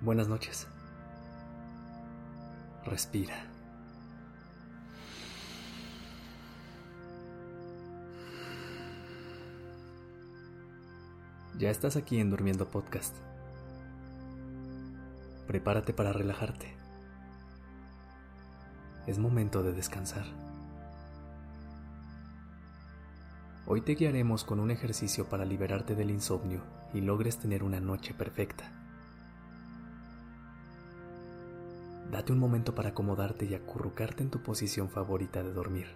Buenas noches. Respira. Ya estás aquí en Durmiendo Podcast. Prepárate para relajarte. Es momento de descansar. Hoy te guiaremos con un ejercicio para liberarte del insomnio y logres tener una noche perfecta. Date un momento para acomodarte y acurrucarte en tu posición favorita de dormir.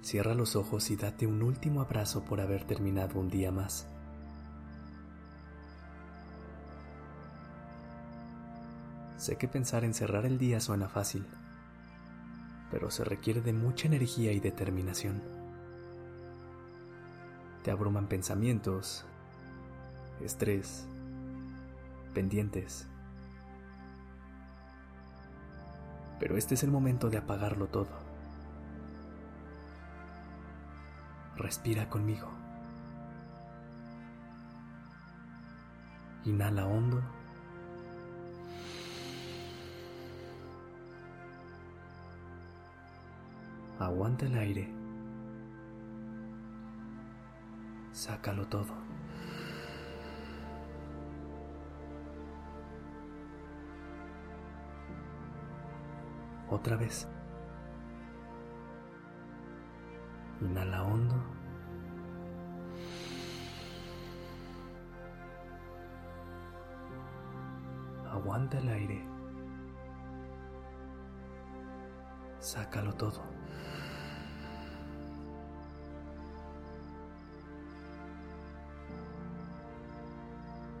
Cierra los ojos y date un último abrazo por haber terminado un día más. Sé que pensar en cerrar el día suena fácil, pero se requiere de mucha energía y determinación. Te abruman pensamientos, estrés, pendientes. Pero este es el momento de apagarlo todo. Respira conmigo. Inhala hondo. Aguanta el aire. Sácalo todo. Otra vez. Inhala hondo. Aguanta el aire. Sácalo todo.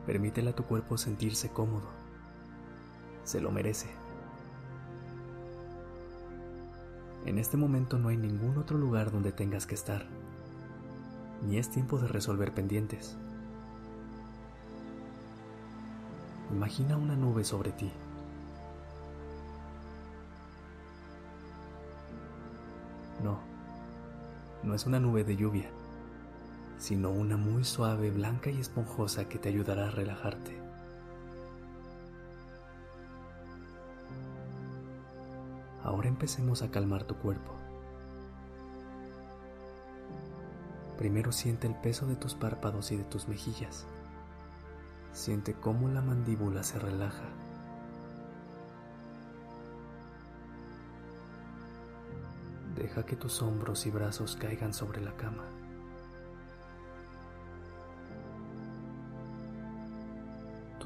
Permítele a tu cuerpo sentirse cómodo. Se lo merece. En este momento no hay ningún otro lugar donde tengas que estar, ni es tiempo de resolver pendientes. Imagina una nube sobre ti. No, no es una nube de lluvia, sino una muy suave, blanca y esponjosa que te ayudará a relajarte. Ahora empecemos a calmar tu cuerpo. Primero siente el peso de tus párpados y de tus mejillas. Siente cómo la mandíbula se relaja. Deja que tus hombros y brazos caigan sobre la cama.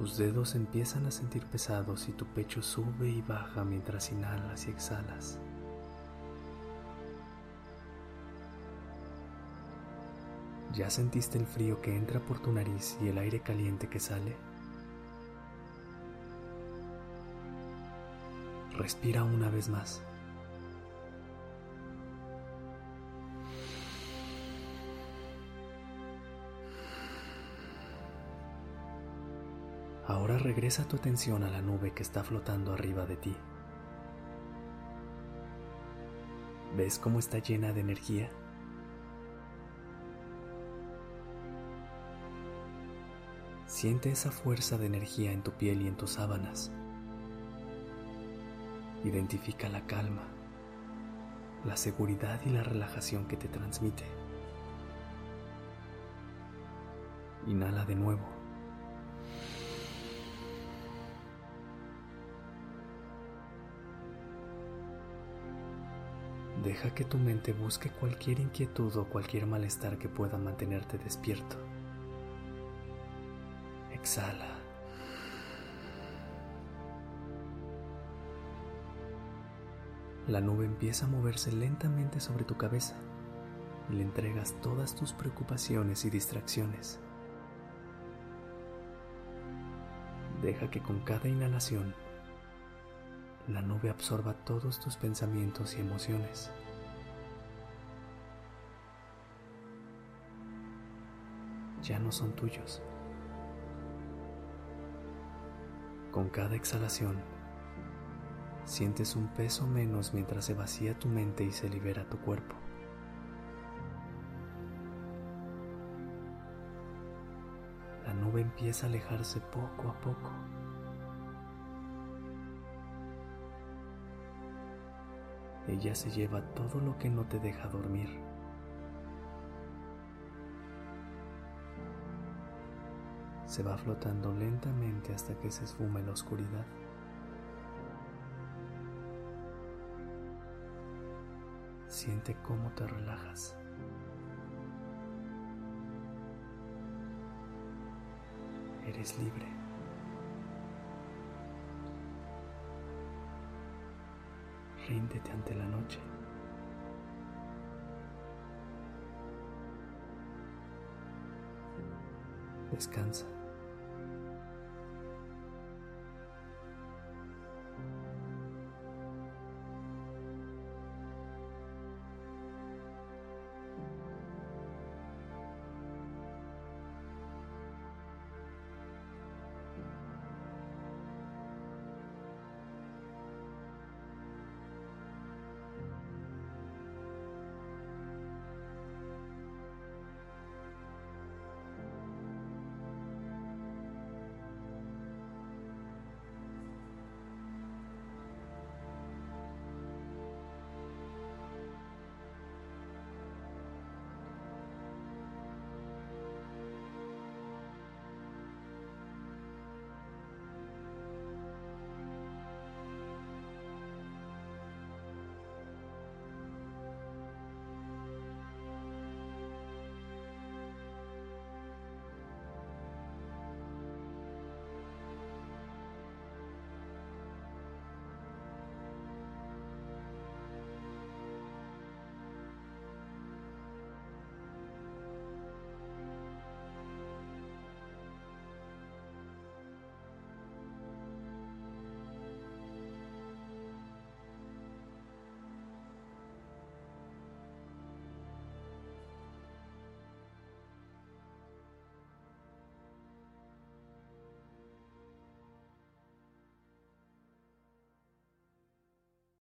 Tus dedos empiezan a sentir pesados y tu pecho sube y baja mientras inhalas y exhalas. ¿Ya sentiste el frío que entra por tu nariz y el aire caliente que sale? Respira una vez más. Ahora regresa tu atención a la nube que está flotando arriba de ti. ¿Ves cómo está llena de energía? Siente esa fuerza de energía en tu piel y en tus sábanas. Identifica la calma, la seguridad y la relajación que te transmite. Inhala de nuevo. Deja que tu mente busque cualquier inquietud o cualquier malestar que pueda mantenerte despierto. Exhala. La nube empieza a moverse lentamente sobre tu cabeza y le entregas todas tus preocupaciones y distracciones. Deja que con cada inhalación la nube absorba todos tus pensamientos y emociones. Ya no son tuyos. Con cada exhalación, sientes un peso menos mientras se vacía tu mente y se libera tu cuerpo. La nube empieza a alejarse poco a poco. Ella se lleva todo lo que no te deja dormir. Se va flotando lentamente hasta que se esfume la oscuridad. Siente cómo te relajas. Eres libre. Ríndete ante la noche. Descansa.